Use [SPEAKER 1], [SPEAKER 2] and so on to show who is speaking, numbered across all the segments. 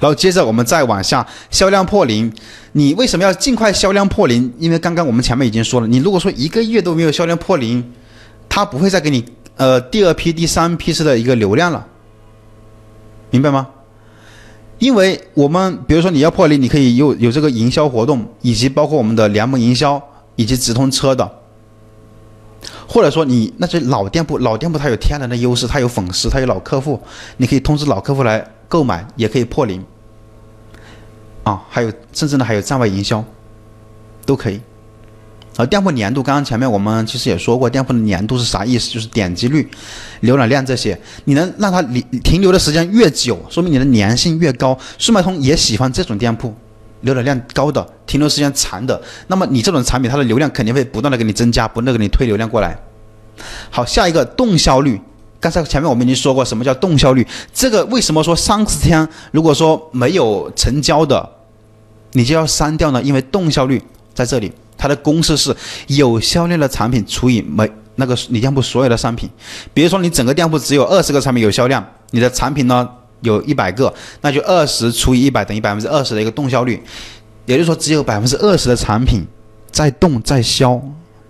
[SPEAKER 1] 然后接着我们再往下，销量破零，你为什么要尽快销量破零？因为刚刚我们前面已经说了，你如果说一个月都没有销量破零，他不会再给你呃第二批、第三批次的一个流量了，明白吗？因为我们比如说你要破零，你可以有有这个营销活动，以及包括我们的联盟营销以及直通车的。或者说你那些老店铺，老店铺它有天然的优势，它有粉丝，它有老客户，你可以通知老客户来购买，也可以破零。啊，还有甚至呢还有站外营销，都可以。而店铺年度，刚刚前面我们其实也说过，店铺的年度是啥意思？就是点击率、浏览量这些，你能让它停停留的时间越久，说明你的粘性越高。速卖通也喜欢这种店铺。浏览量高的，停留时间长的，那么你这种产品它的流量肯定会不断的给你增加，不断的给你推流量过来。好，下一个动销率，刚才前面我们已经说过什么叫动销率，这个为什么说三十天如果说没有成交的，你就要删掉呢？因为动销率在这里，它的公式是有销量的产品除以没那个你店铺所有的商品。比如说你整个店铺只有二十个产品有销量，你的产品呢？有一百个，那就二十除以一百等于百分之二十的一个动销率，也就是说只有百分之二十的产品在动在销，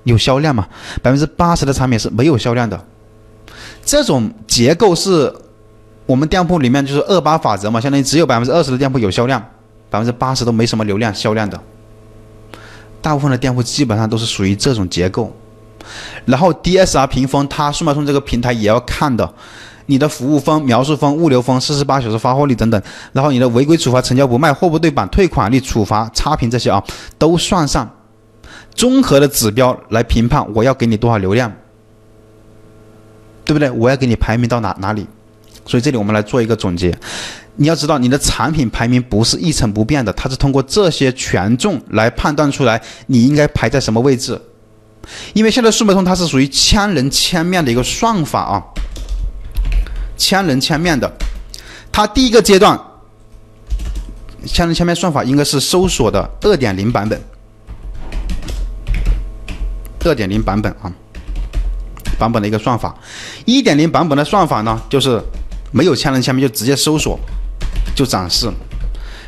[SPEAKER 1] 有销量嘛？百分之八十的产品是没有销量的。这种结构是我们店铺里面就是二八法则嘛，相当于只有百分之二十的店铺有销量，百分之八十都没什么流量销量的。大部分的店铺基本上都是属于这种结构。然后 DSR 评分，它数码通这个平台也要看的。你的服务分、描述分、物流分、四十八小时发货率等等，然后你的违规处罚、成交不卖、货不对版、退款率、处罚、差评这些啊，都算上，综合的指标来评判我要给你多少流量，对不对？我要给你排名到哪哪里？所以这里我们来做一个总结。你要知道，你的产品排名不是一成不变的，它是通过这些权重来判断出来你应该排在什么位置。因为现在速卖通它是属于千人千面的一个算法啊。千人千面的，它第一个阶段，千人千面算法应该是搜索的二点零版本，二点零版本啊，版本的一个算法。一点零版本的算法呢，就是没有千人千面，就直接搜索就展示，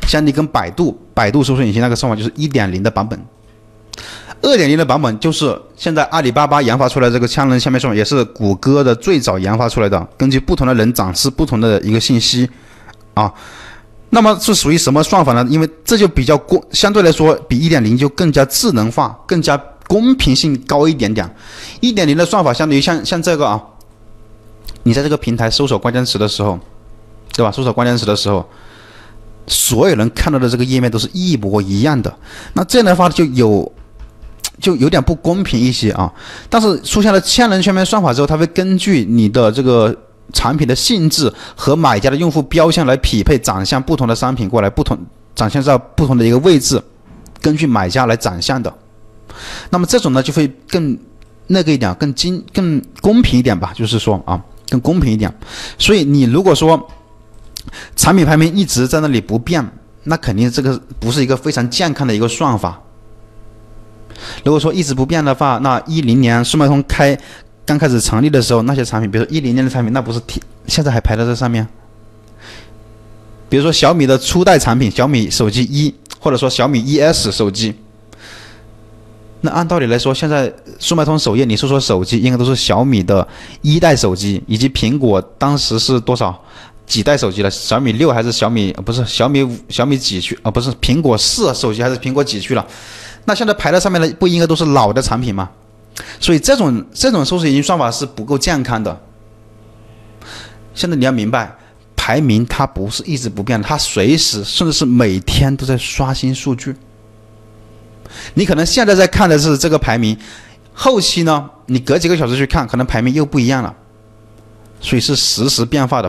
[SPEAKER 1] 像你跟百度百度搜索引擎那个算法就是一点零的版本。二点零的版本就是现在阿里巴巴研发出来这个枪人下面算法，也是谷歌的最早研发出来的。根据不同的人展示不同的一个信息，啊，那么是属于什么算法呢？因为这就比较公，相对来说比一点零就更加智能化，更加公平性高一点点。一点零的算法相当于像像这个啊，你在这个平台搜索关键词的时候，对吧？搜索关键词的时候，所有人看到的这个页面都是一模一样的。那这样的话就有。就有点不公平一些啊，但是出现了千人千面算法之后，它会根据你的这个产品的性质和买家的用户标签来匹配展现不同的商品过来，不同展现在不同的一个位置，根据买家来展现的。那么这种呢就会更那个一点，更精更公平一点吧，就是说啊，更公平一点。所以你如果说产品排名一直在那里不变，那肯定这个不是一个非常健康的一个算法。如果说一直不变的话，那一零年速卖通开刚开始成立的时候，那些产品，比如说一零年的产品，那不是现在还排在这上面？比如说小米的初代产品小米手机一，或者说小米 ES 手机，那按道理来说，现在速卖通首页你说说手机，应该都是小米的一代手机，以及苹果当时是多少几代手机了？小米六还是小米？不是小米五？小米几去？啊，不是苹果四手机还是苹果几去了？那现在排在上面的不应该都是老的产品吗？所以这种这种搜索引擎算法是不够健康的。现在你要明白，排名它不是一直不变的，它随时甚至是每天都在刷新数据。你可能现在在看的是这个排名，后期呢，你隔几个小时去看，可能排名又不一样了。所以是实时变化的。